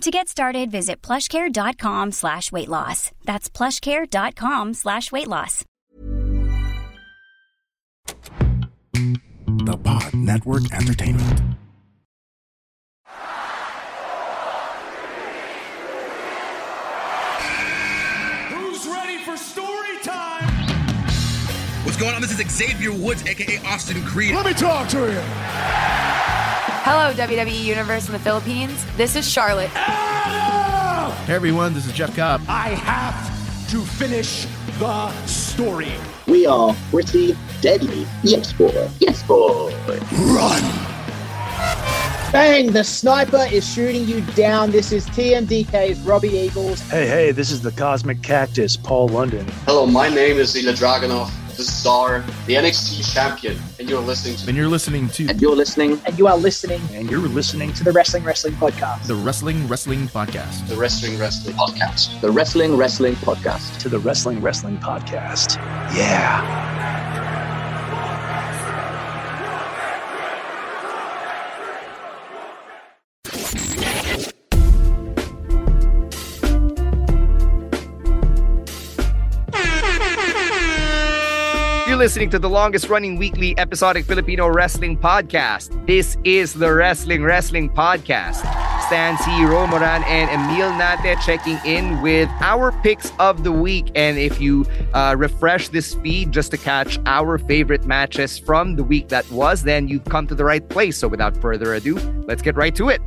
To get started, visit plushcare.com slash weight loss. That's plushcare.com slash weight loss. The Pod Network Entertainment. Who's ready for story time? What's going on? This is Xavier Woods, aka Austin Creed. Let me talk to you. Hello, WWE Universe in the Philippines. This is Charlotte. Hey everyone, this is Jeff Cobb. I have to finish the story. We are pretty deadly. Yes, boy. Yes, boy. Run. Bang! The sniper is shooting you down. This is TMDK's Robbie Eagles. Hey, hey, this is the Cosmic Cactus, Paul London. Hello, my name is Ilya Dragunov, the star, the NXT champion, and you're listening to. And you're listening to. And you're listening. And you are listening And you're listening to the Wrestling Wrestling Podcast. The Wrestling Wrestling Podcast. The Wrestling Wrestling Podcast. The Wrestling Wrestling Podcast. to the Wrestling Wrestling Podcast. Yeah. You're listening to the longest running weekly episodic Filipino wrestling podcast. This is the Wrestling Wrestling Podcast. Stan Sy, Romoran, and Emil Nate checking in with our picks of the week. And if you uh, refresh this feed just to catch our favorite matches from the week that was, then you've come to the right place. So without further ado, let's get right to it.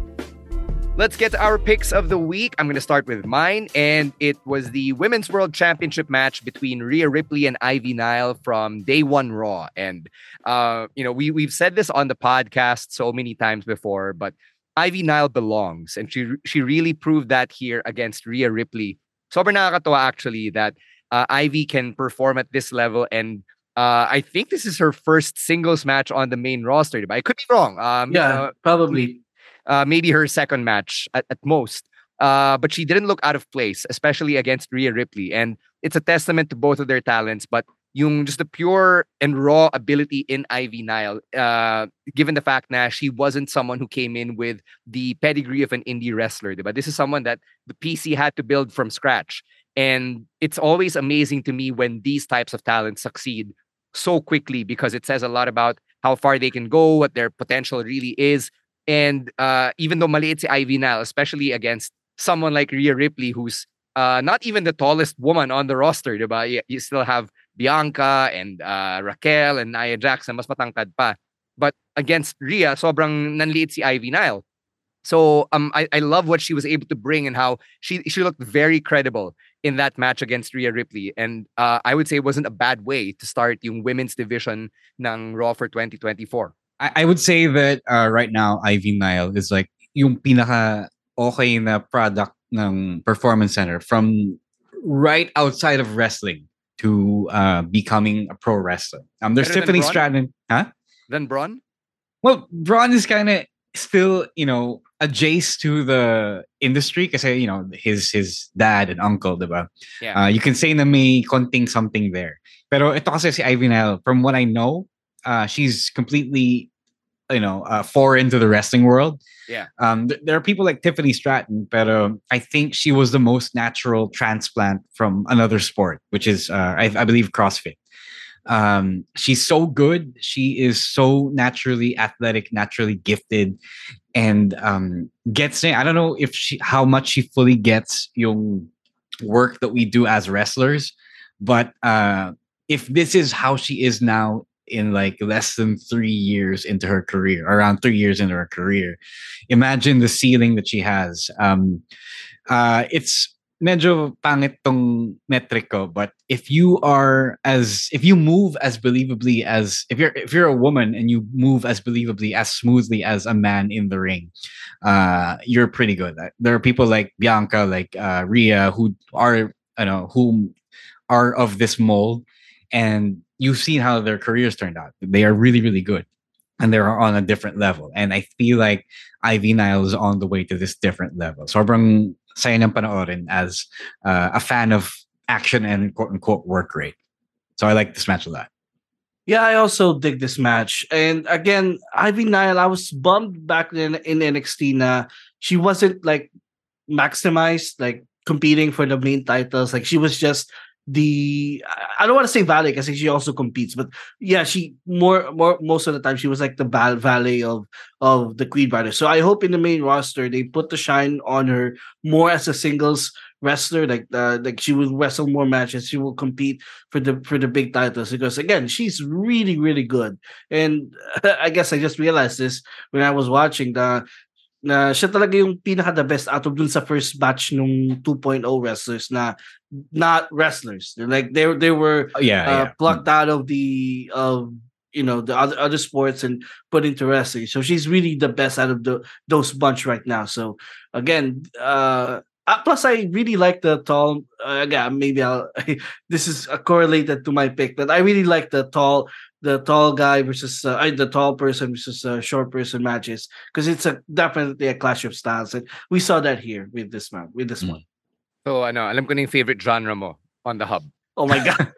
Let's get to our picks of the week. I'm going to start with mine, and it was the Women's World Championship match between Rhea Ripley and Ivy Nile from Day One Raw. And uh, you know, we we've said this on the podcast so many times before, but Ivy Nile belongs, and she she really proved that here against Rhea Ripley. Sobrang nakakatawa actually that uh, Ivy can perform at this level, and uh, I think this is her first singles match on the main roster. But I could be wrong. Um, Yeah, know, probably. Uh, maybe her second match at, at most. Uh, but she didn't look out of place, especially against Rhea Ripley. And it's a testament to both of their talents. But yung just the pure and raw ability in Ivy Nile, uh, given the fact that she wasn't someone who came in with the pedigree of an indie wrestler. But this is someone that the PC had to build from scratch. And it's always amazing to me when these types of talents succeed so quickly because it says a lot about how far they can go, what their potential really is. And uh, even though maliit si Ivy Nile, especially against someone like Rhea Ripley, who's uh, not even the tallest woman on the roster, diba? You, you still have Bianca and uh, Raquel and Nia Jackson, mas matangkad pa. But against Rhea, sobrang nanliit si Ivy Nile. So um, I, I love what she was able to bring and how she she looked very credible in that match against Rhea Ripley. And uh, I would say it wasn't a bad way to start yung women's division ng Raw for 2024. I, I would say that uh, right now, Ivy Nile is like yung pinaka okay na product ng Performance Center from right outside of wrestling to uh, becoming a pro wrestler. Um, there's Better Tiffany? Stratton, huh? Then Bron? Well, Bron is kind of still, you know, adjacent to the industry because you know, his his dad and uncle, diba? Yeah. Uh, you can say na may konting something there. Pero ito kasi si Ivy Nile, from what I know, uh, she's completely, you know, uh, foreign to the wrestling world. Yeah. Um, th- there are people like Tiffany Stratton, but I think she was the most natural transplant from another sport, which is, uh, I, I believe, CrossFit. Um, she's so good. She is so naturally athletic, naturally gifted, and um, gets. I don't know if she how much she fully gets yung work that we do as wrestlers, but uh, if this is how she is now in like less than three years into her career, around three years into her career, imagine the ceiling that she has. Um, uh, it's medyo pangit tong metric but if you are as if you move as believably as if you're if you're a woman and you move as believably as smoothly as a man in the ring, uh, you're pretty good. There are people like Bianca, like uh, Rhea, who are you know who are of this mold. and you've seen how their careers turned out. They are really, really good, and they're on a different level. And I feel like Ivy Nile is on the way to this different level. So Sobrang saya ng panoorin as uh, a fan of action and quote unquote work rate. So I like this match a lot. Yeah, I also dig this match. And again, Ivy Nile, I was bummed back in in NXT na she wasn't like maximized, like competing for the main titles. Like she was just the I don't want to say valet because she also competes, but yeah, she more more most of the time she was like the val- valet of of the Creed Brothers. So I hope in the main roster they put the shine on her more as a singles wrestler. Like uh, like she will wrestle more matches. She will compete for the for the big titles because again she's really really good. And I guess I just realized this when I was watching the na siya talaga yung pinaka the best out of dun sa first batch nung 2.0 wrestlers na not wrestlers. They're like they they were Oh, yeah, uh, yeah. plucked out of the of you know the other other sports and put into wrestling. So she's really the best out of the those bunch right now. So again, uh uh, plus I really like the tall uh, again maybe I'll this is uh, correlated to my pick but I really like the tall the tall guy versus uh, I- the tall person versus uh, short person matches because it's a definitely a clash of styles and we saw that here with this man with this one. So ano, alam ko na yung favorite genre mo on the hub. Oh my god.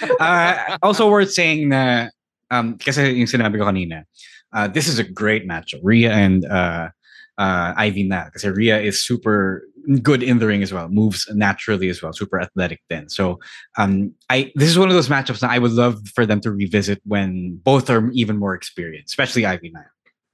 uh, also worth saying na um kasi yung sinabi ko kanina uh, this is a great matchup Rhea and uh, uh, Ivy na kasi Rhea is super good in the ring as well moves naturally as well super athletic then so um I this is one of those matchups that I would love for them to revisit when both are even more experienced especially Ivy na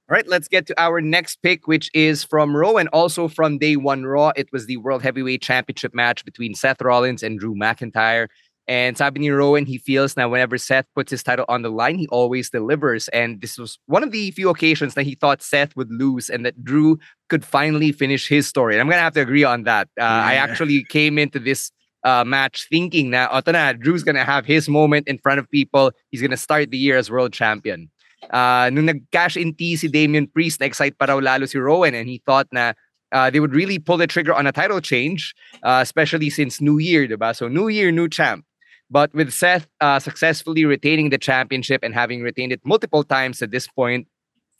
All right, let's get to our next pick, which is from Raw and also from Day One Raw. It was the World Heavyweight Championship match between Seth Rollins and Drew McIntyre. And sabi ni Rowen, he feels now whenever Seth puts his title on the line, he always delivers. And this was one of the few occasions that he thought Seth would lose and that Drew could finally finish his story. And I'm going to have to agree on that. Uh, I actually came into this uh, match thinking na, "Oto na, Drew's going to have his moment in front of people. He's going to start the year as world champion. Uh, nung nag-cash in T si Damian Priest, na-excite pa raw lalo si Rowen and he thought na uh, they would really pull the trigger on a title change, uh, especially since New Year, diba? So New Year, new champ. But with Seth uh, successfully retaining the championship and having retained it multiple times at this point,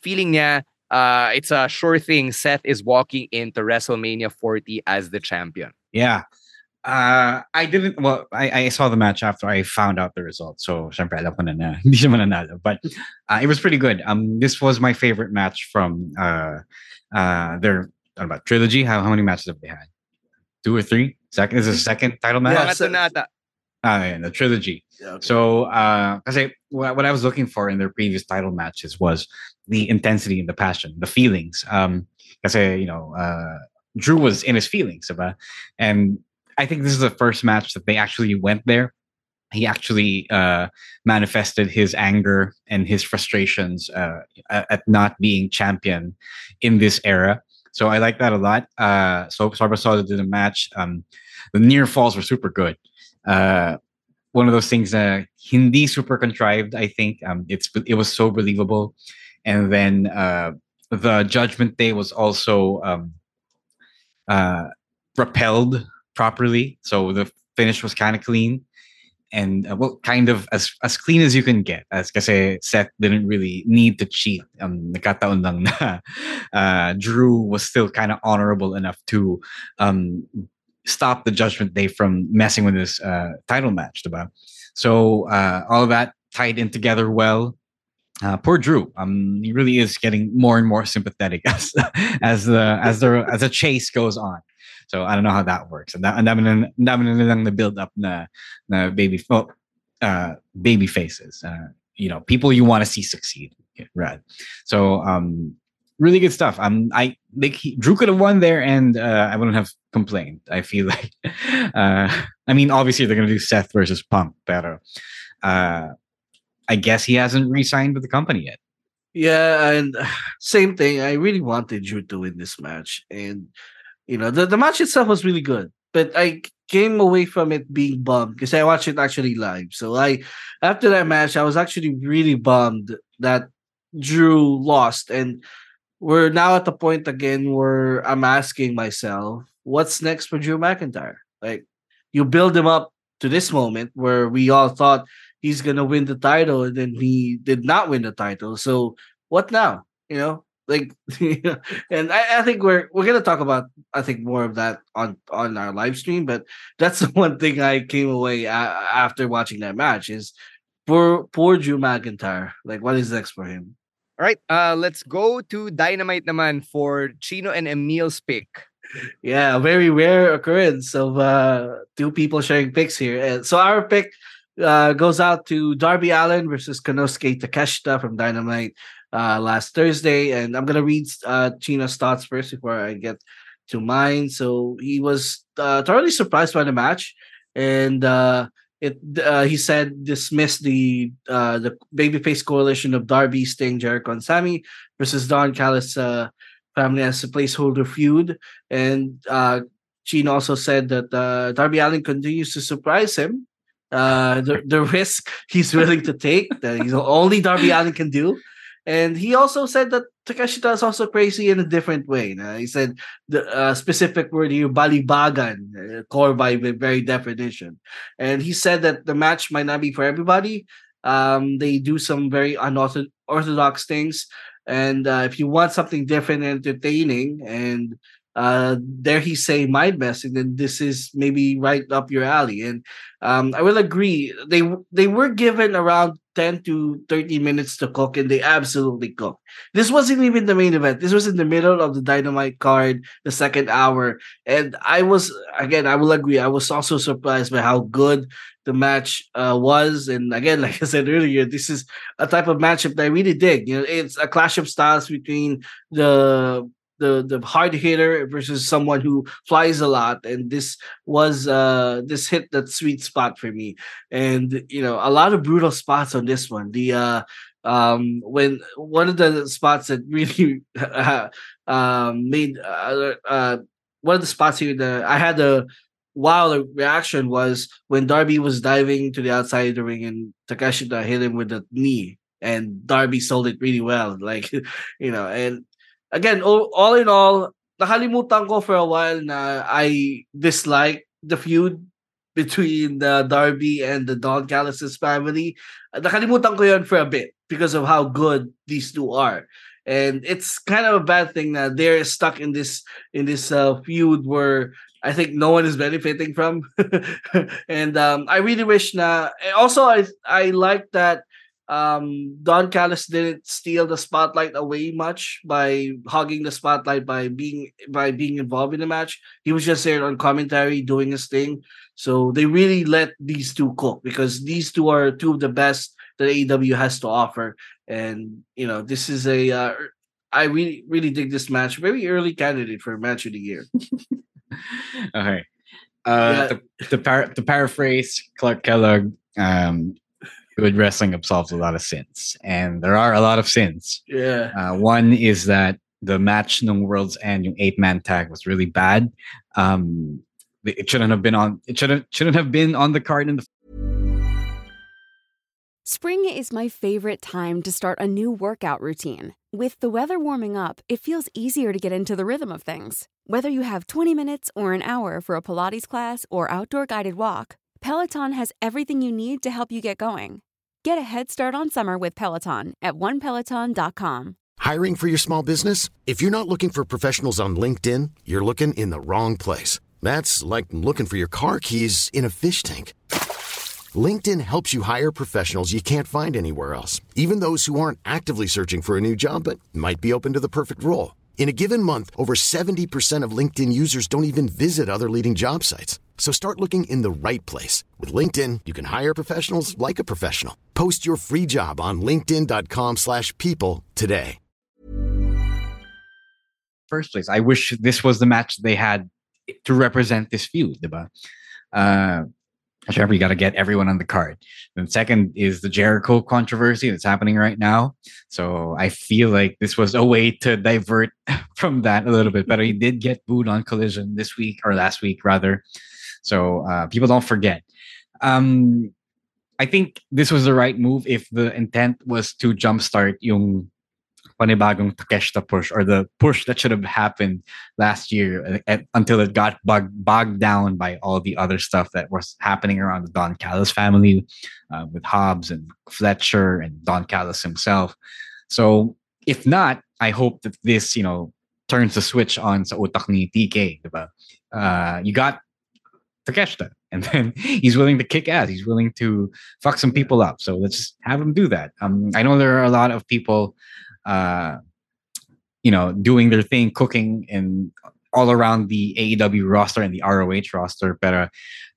feeling niya uh, it's a sure thing Seth is walking into WrestleMania 40 as the champion. Yeah. Uh, I didn't. Well, I, I saw the match after I found out the result. So, syempre, alam ko na na hindi siya mananalo. But uh, it was pretty good. Um, this was my favorite match from uh, uh, their ba, trilogy. How how many matches have they had? Two or three? Second is the second title match. To nata. Ah, yeah, the trilogy. So, uh, kasi what, what I was looking for in their previous title matches was the intensity and the passion, the feelings. Um, kasi, you know, uh, Drew was in his feelings, diba? And I think this is the first match that they actually went there. He actually uh, manifested his anger and his frustrations uh, at not being champion in this era. So I like that a lot. Uh, so Sarba solid in the match. Um, the near falls were super good. Uh, one of those things that hindi super contrived. I think um, it's it was so believable, and then uh, the Judgment Day was also um, uh, repelled properly, so the finish was kind of clean, and uh, well, kind of as as clean as you can get. As kasi Seth didn't really need to cheat. Um, nagkataon lang na uh, Drew was still kind of honorable enough to um, stop the Judgment Day from messing with this uh, title match, diba? So uh, all of that tied in together well. Uh, poor Drew. Um, he really is getting more and more sympathetic as as the as the as the chase goes on. So I don't know how that works. And that and dami na- nilang build up na na baby uh, baby faces. Uh, you know, people you want to see succeed. Right. So um, really good stuff. Um, I like he, Drew could have won there, and uh, I wouldn't have complained. I feel like, uh, I mean, obviously they're gonna do Seth versus Punk, but uh, I guess he hasn't re-signed with the company yet. Yeah, and same thing. I really wanted Drew to win this match, and you know the, the match itself was really good, but I came away from it being bummed because I watched it actually live. So I, after that match, I was actually really bummed that Drew lost, and we're now at the point again where I'm asking myself, what's next for Drew McIntyre? Like, you build him up to this moment where we all thought he's gonna win the title, and then he did not win the title. So what now? You know, like, and I, I think we're we're gonna talk about I think more of that on on our live stream. But that's the one thing I came away a- after watching that match is poor poor Drew McIntyre. Like, what is next for him? All right, uh, let's go to Dynamite naman for Chino and Emil's pick. Yeah, a very rare occurrence of uh two people sharing picks here. So our pick uh goes out to Darby Allin versus Konosuke Takeshita from Dynamite uh last Thursday. And I'm gonna read uh Chino's thoughts first before I get to mine. So he was uh, thoroughly surprised by the match, and uh it uh, he said dismissed the uh the babyface coalition of Darby, Sting, Jericho, and Sammy versus Don Callis uh family as a placeholder feud. And uh, Gene also said that uh, Darby Allin continues to surprise him. Uh, the, the risk he's willing to take that he's only Darby Allin can do. And he also said that Takeshita is also crazy in a different way. He said the uh, specific word here, balibagan, uh, core by the very definition. And he said that the match might not be for everybody. Um, they do some very unorthodox things and uh, if you want something different and entertaining, and uh, there he say mind messing, then this is maybe right up your alley. And um, I will agree. They they were given around 10 to 30 minutes to cook, and they absolutely cooked. This wasn't even the main event. This was in the middle of the dynamite card, the second hour. And I was again, I will agree, I was also surprised by how good the match uh, was. And again, like I said earlier, this is a type of matchup that I really dig. You know, it's a clash of styles between the the the hard hitter versus someone who flies a lot and this was uh this hit that sweet spot for me. And you know a lot of brutal spots on this one. The uh um when one of the spots that really uh, um made uh, uh one of the spots here the i had a wild reaction was when Darby was diving to the outside of the ring and Takeshita hit him with the knee and Darby sold it really well. Like you know and again all, all in all nakalimutan ko for a while na I dislike the feud between the Darby and the Don Callis' family nakalimutan ko yun for a bit because of how good these two are and it's kind of a bad thing that they're stuck in this in this uh, feud where I think no one is benefiting from. and um, I really wish na also I I like that um, Don Callis didn't steal the spotlight away much by hogging the spotlight by being by being involved in the match. He was just there on commentary doing his thing. So they really let these two cook because these two are two of the best that AEW has to offer. And you know, this is a uh, I really really dig this match. Very early candidate for match of the year. okay. Uh, to, to, par- to paraphrase Clark Kellogg, um, good wrestling absolves a lot of sins, and there are a lot of sins. Yeah. Uh, one is that the match no World's End, yung eight man tag was really bad. Um, it shouldn't have been on. It shouldn't shouldn't have been on the card in the. Spring is my favorite time to start a new workout routine. With the weather warming up, it feels easier to get into the rhythm of things. Whether you have 20 minutes or an hour for a Pilates class or outdoor guided walk, Peloton has everything you need to help you get going. Get a head start on summer with Peloton at onepeloton.com. Hiring for your small business? If you're not looking for professionals on LinkedIn, you're looking in the wrong place. That's like looking for your car keys in a fish tank. LinkedIn helps you hire professionals you can't find anywhere else, even those who aren't actively searching for a new job but might be open to the perfect role. In a given month, over 70% of LinkedIn users don't even visit other leading job sites. So start looking in the right place. With LinkedIn, you can hire professionals like a professional. Post your free job on linkedin.com slash people today. First place, I wish this was the match they had to represent this feud, diba? Uh, However, you got to get everyone on the card. And second is the Jericho controversy that's happening right now. So I feel like this was a way to divert from that a little bit. But he did get booed on Collision this week or last week rather. So uh, people don't forget. Um, I think this was the right move if the intent was to jumpstart yung panibagong Takeshita push or the push that should have happened last year uh, at, until it got bogged down by all the other stuff that was happening around the Don Callis family uh, with Hobbs and Fletcher and Don Callis himself. So if not, I hope that this, you know, turns the switch on sa utak ni TK, diba? Uh, you got Takeshita and then he's willing to kick ass. He's willing to fuck some people up. So let's just have him do that. Um, I know there are a lot of people, uh, you know, doing their thing, cooking and all around the AEW roster and the ROH roster. But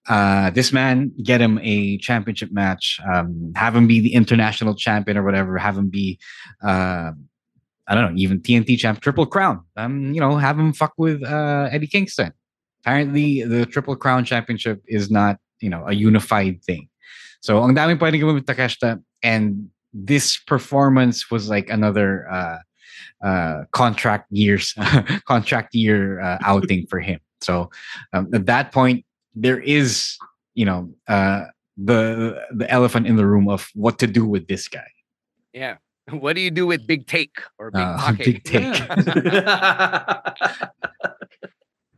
uh, this man, get him a championship match. Um, have him be the international champion or whatever. Have him be. Uh, I don't know, even TNT champ, Triple Crown. Um, you know, have him fuck with uh, Eddie Kingston apparently the Triple Crown Championship is not, you know, a unified thing. So ang daming pwedeng gawin with Takeshita and this performance was like another uh, uh, contract years contract year uh, outing for him. So um, at that point, there is you know uh, the the elephant in the room of what to do with this guy. Yeah. What do you do with big take or big Uh, pocket? big take.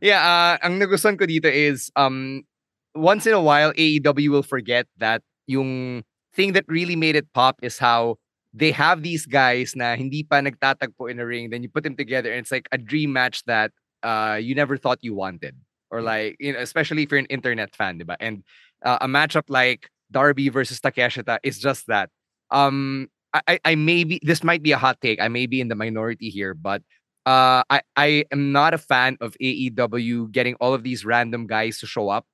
Yeah, uh, ang nagustuhan ko dito is um once in a while AEW will forget that yung thing that really made it pop is how they have these guys na hindi pa nagtatagpo in a ring then you put them together and it's like a dream match that uh you never thought you wanted. Or like you know especially if you're an internet fan diba? and uh, a matchup like Darby versus Takeshita is just that. Um I, I I may be this might be a hot take. I may be in the minority here but uh, I I am not a fan of AEW getting all of these random guys to show up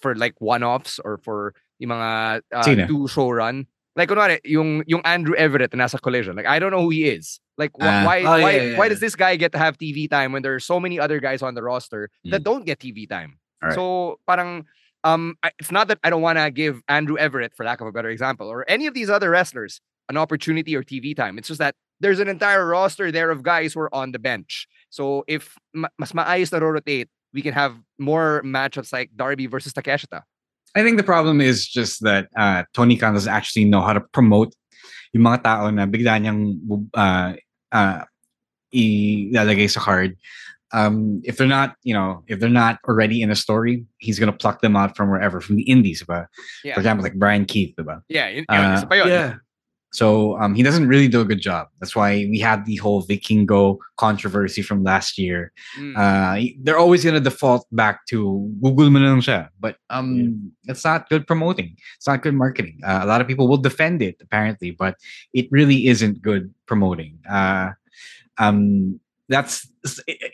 for like one-offs or for yung mga uh, two show run. Like kunwari, yung yung Andrew Everett na nasa collision. Like I don't know who he is. Like wh- Ah. why Oh, why yeah, yeah, why does this guy get to have TV time when there are so many other guys on the roster that don't get TV time? Alright. So parang um I- it's not that I don't want to give Andrew Everett for lack of a better example or any of these other wrestlers an opportunity or TV time. It's just that there's an entire roster there of guys who are on the bench. So if ma- mas maayos na rotate, we can have more matchups like Darby versus Takeshita. I think the problem is just that uh, Tony Khan doesn't actually know how to promote yung mga tao na bigla niyang uh, uh, ilalagay sa card. Um, if they're not, you know, if they're not already in a story, he's gonna pluck them out from wherever, from the indies, diba? Yeah. For example, like Bryan Keith, diba? Yeah, yun, Uh, yun, isa yun. yeah. So um, he doesn't really do a good job. That's why we had the whole Vikingo controversy from last year. Mm. Uh, they're always gonna default back to Google mo lang siya. But um, it's not good promoting. It's not good marketing. Uh, a lot of people will defend it apparently, but it really isn't good promoting. Uh, um, that's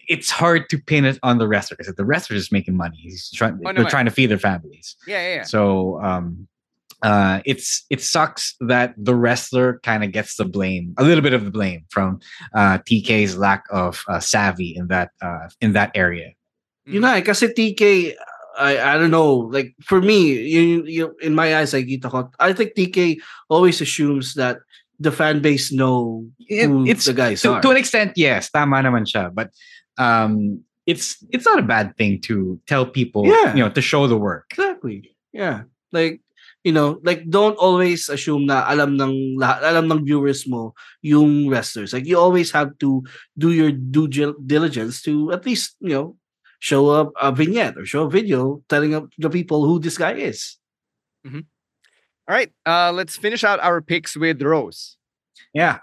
it's hard to pin it on the wrestler because the wrestler's just making money. He's trying. Oh, they're naman. trying to feed their families. Yeah, yeah, yeah. So um uh it's it sucks that the wrestler kind of gets the blame, a little bit of the blame from uh TK's lack of uh, savvy in that uh in that area. Yun na eh, kasi TK, I, I don't know, like for me, you, you, in my eyes, I ko, I think TK always assumes that the fan base know who it's the guys to, are. to an extent, yes, tama naman siya, but um it's it's not a bad thing to tell people, Yeah. you know, to show the work. Exactly. Yeah. Like, you know, like don't always assume na alam ng lahat, alam ng viewers mo yung wrestlers. Like you always have to do your due diligence to at least, you know, show up a vignette or show a video telling up the people who this guy is. All right, uh, let's finish out our picks with Rose. Yeah.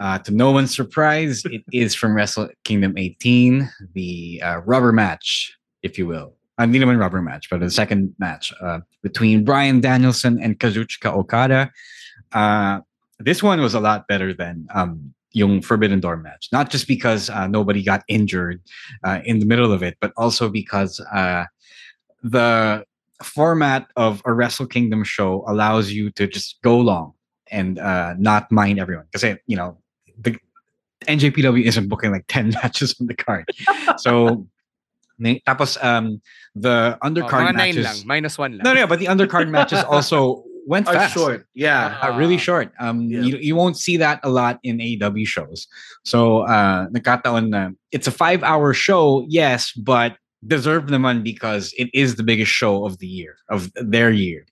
Uh, to no one's surprise, it is from Wrestle Kingdom 18, the uh, rubber match, if you will. Uh, Hindi naman rubber match, but the second match uh, between Bryan Danielson and Kazuchika Okada. Uh, this one was a lot better than um, yung Forbidden Door match. Not just because uh, nobody got injured uh, in the middle of it, but also because uh, the format of a Wrestle Kingdom show allows you to just go long and uh, not mind everyone. Because you know the NJPW isn't booking like ten matches on the card, so ni- tapos um the Oh, undercard mga nine matches. lang, minus one lang. No, no, but the undercard matches also went Are fast. short. Yeah. Uh, really short. Um, you, you won't see that a lot in AEW shows. So, uh, nagkataon na it's a five-hour show, yes, but deserve the naman because it is the biggest show of the year of their year.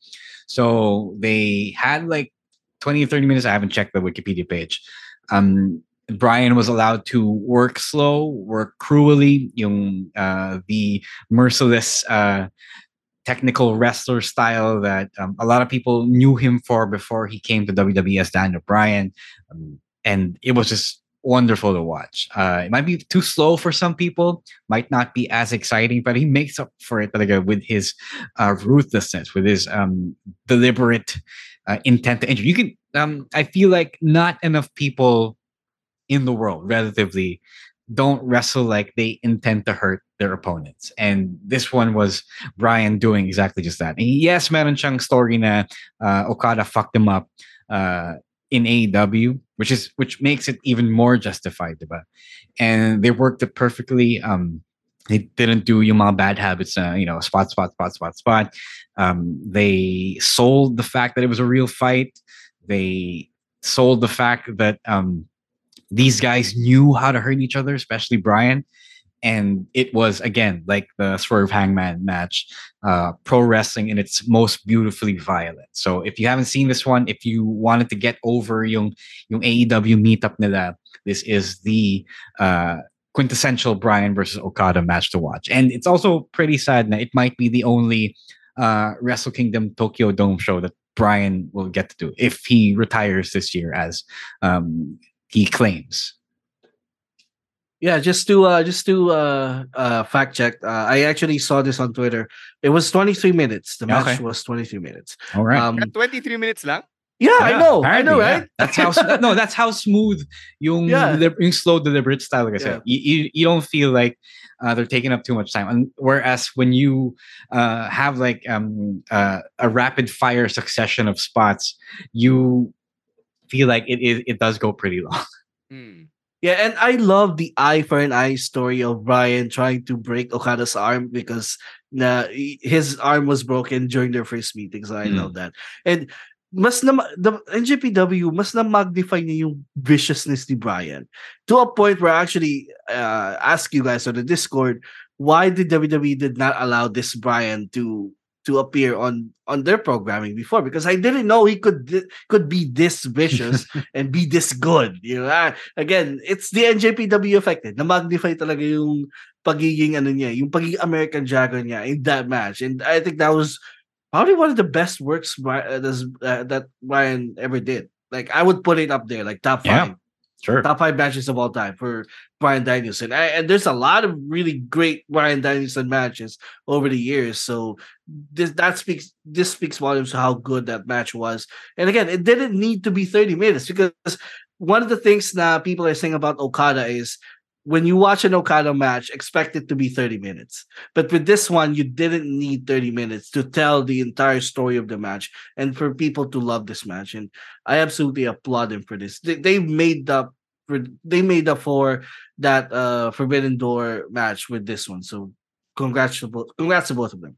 So they had like 20 30 minutes. I haven't checked the Wikipedia page. Um, Bryan was allowed to work slow, work cruelly, yung uh, the merciless uh, technical wrestler style that um, a lot of people knew him for before he came to WWE as Daniel Bryan, um, and it was just wonderful to watch. Uh, it might be too slow for some people, might not be as exciting, but he makes up for it like, with his uh, ruthlessness, with his um, deliberate uh, intent to injure. You can, um, I feel like not enough people in the world, relatively, don't wrestle like they intend to hurt their opponents. And this one was Bryan doing exactly just that. And yes, meron siyang story na uh, Okada fucked him up uh, in AEW, which is which makes it even more justified, diba? And they worked it perfectly. Um, they didn't do yung mga bad habits, uh, you know, spot, spot, spot, spot, spot. Um, they sold the fact that it was a real fight. They sold the fact that um, these guys knew how to hurt each other, especially Bryan. And it was again like the Swerve Hangman match, uh, pro wrestling in its most beautifully violent. So if you haven't seen this one, if you wanted to get over yung yung AEW meetup nila, this is the uh, quintessential Bryan versus Okada match to watch. And it's also pretty sad that it might be the only uh, Wrestle Kingdom Tokyo Dome show that Bryan will get to do if he retires this year, as um, he claims. Yeah, just to uh just to uh uh fact check, uh, I actually saw this on Twitter. It was 23 minutes. The match Okay. was 23 minutes. All right. Um, 23 minutes lang? yeah, I know. I know, apparently, yeah. right? That's how no, that's how smooth yung, Yeah. delib- yung slow deliberate style. Like I said, you, you, you don't feel like uh, they're taking up too much time. And whereas when you uh, have like um, uh, a rapid fire succession of spots, you feel like it is it does go pretty long. Yeah, and I love the eye for an eye story of Bryan trying to break Okada's arm because na his arm was broken during their first meeting. So I love that. And mas na the NJPW mas na magnify niya yung viciousness ni Bryan to a point where I actually uh, ask you guys on the Discord why did WWE did not allow this Bryan to to appear on on their programming before because I didn't know he could could be this vicious and be this good. You know, Ah, again, it's the NJPW effect. eh. Na-magnify talaga yung pagiging ano niya, yung pagiging American Dragon niya in that match. And I think that was probably one of the best works uh, uh, that Ryan ever did. Like I would put it up there, like top Yeah, five. Sure. Top five matches of all time for Bryan Danielson. I, and there's a lot of really great Bryan Danielson matches over the years. So this that speaks this speaks volumes to how good that match was. And again, it didn't need to be 30 minutes because one of the things that people are saying about Okada is when you watch an Okada match, expect it to be 30 minutes. But with this one, you didn't need 30 minutes to tell the entire story of the match and for people to love this match. And I absolutely applaud them for this. They, they made up for they made up for that uh Forbidden Door match with this one. So congrats to both congrats to both of them.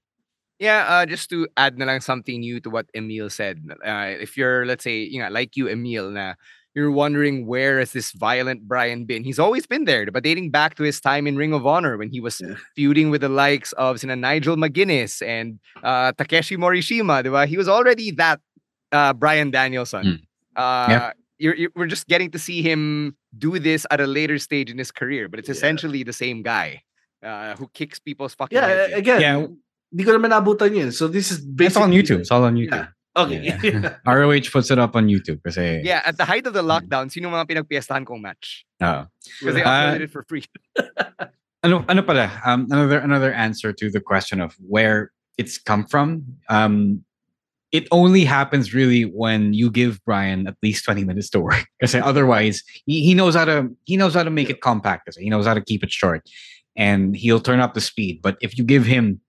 Yeah, uh, just to add na lang something new to what Emil said. Uh, if you're, let's say, you know, like you, Emil, na you're wondering where has this violent Bryan been? He's always been there, but dating back to his time in Ring of Honor when he was feuding with the likes of sina Nigel McGuinness and uh, Takeshi Morishima, diba? He was already that uh, Bryan Danielson. Uh, Yeah. you're, you're, we're just getting to see him do this at a later stage in his career, but it's essentially the same guy uh, who kicks people's fucking Yeah, heads again, Yeah. di ko naman nabutan yun. So this is It's basically on YouTube. It's all on YouTube. Yeah. Okay. Yeah. ROH puts it up on YouTube kasi Yeah, at the height of the lockdown, sino mga pinagpiestahan kong match? uh, Because they Uh, uploaded it for free. ano, ano pala, um, another another answer to the question of where it's come from. Um, it only happens really when you give Bryan at least 20 minutes to work. Because otherwise, he, he knows how to he knows how to make it compact. Kasi he knows how to keep it short, and he'll turn up the speed. But if you give him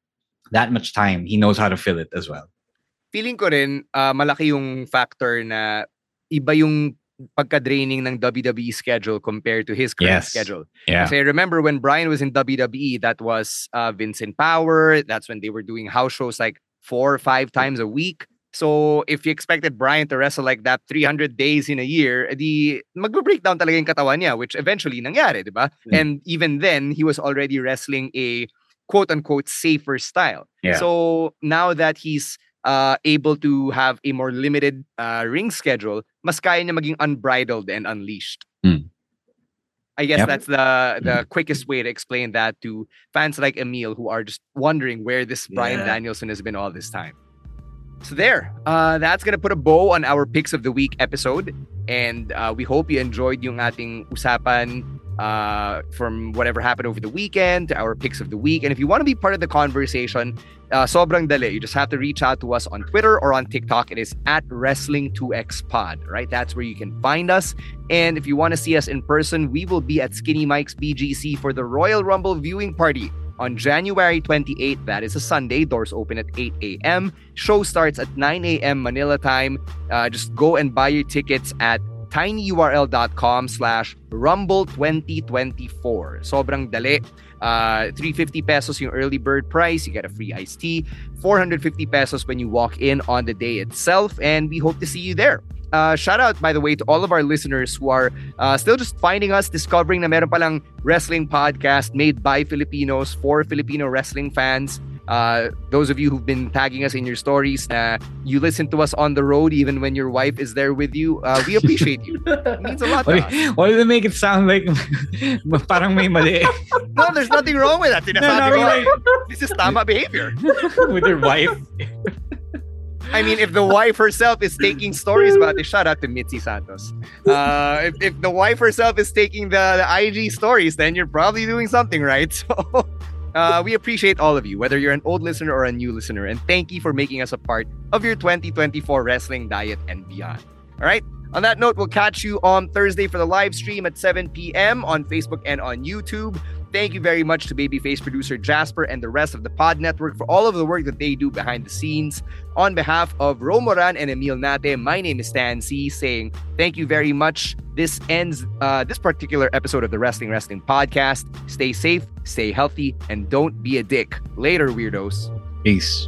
that much time, he knows how to fill it as well. Feeling ko rin, ah, malaki yung factor na iba yung pagka-draining ng WWE schedule compared to his current Yes. schedule. Yeah. Kasi remember when Brian was in WWE, that was uh, Vincent Power. That's when they were doing house shows like four or five times a week. So if you expected Brian to wrestle like that 300 days in a year, edi magbe-breakdown talaga yung katawan niya, which eventually nangyari, di ba? Mm. And even then, he was already wrestling a quote-unquote safer style. Yeah. So now that he's uh, able to have a more limited uh, ring schedule, mas kaya niya maging unbridled and unleashed. I guess Yep. that's the the quickest way to explain that to fans like Emil who are just wondering where this Bryan Yeah. Danielson has been all this time. So there, uh, that's gonna put a bow on our picks of the week episode, and uh, we hope you enjoyed yung ating usapan uh, from whatever happened over the weekend to our picks of the week. And if you want to be part of the conversation, uh, sobrang dali. You just have to reach out to us on Twitter or on TikTok. It is at Wrestling2XPod, right? That's where you can find us. And if you want to see us in person, we will be at Skinny Mike's BGC for the Royal Rumble viewing party on January 28th. That is a Sunday. Doors open at 8 a.m. Show starts at 9 a.m. Manila time. Uh, just go and buy your tickets at tinyurl.com slash rumble 2024 sobrang dali. Uh, 350 pesos yung early bird price. You get a free iced tea. 450 pesos when you walk in on the day itself and we hope to see you there. Uh, shout out, by the way, to all of our listeners who are uh, still just finding us, discovering na meron palang wrestling podcast made by Filipinos for Filipino wrestling fans. Uh, those of you who've been tagging us in your stories na you listen to us on the road even when your wife is there with you, uh, we appreciate you. It means a lot to Why, us. why did they make it sound like parang may mali No, there's nothing wrong with that. No, Sinasabi no, right. this is tama behavior. with your wife? I mean, if the wife herself is taking stories about it, shout out to Mitzi Santos. Uh, if, if the wife herself is taking the, the IG stories, then you're probably doing something right. So uh, we appreciate all of you, whether you're an old listener or a new listener. And thank you for making us a part of your 2024 wrestling diet and beyond. All right. On that note, we'll catch you on Thursday for the live stream at 7 p.m. on Facebook and on YouTube. Thank you very much to Babyface producer Jasper and the rest of the Pod Network for all of the work that they do behind the scenes. On behalf of Romoran and Emil Nate, my name is Stan Sy, saying thank you very much. This ends uh, this particular episode of the Wrestling Wrestling Podcast. Stay safe, stay healthy, and don't be a dick. Later, weirdos. Peace.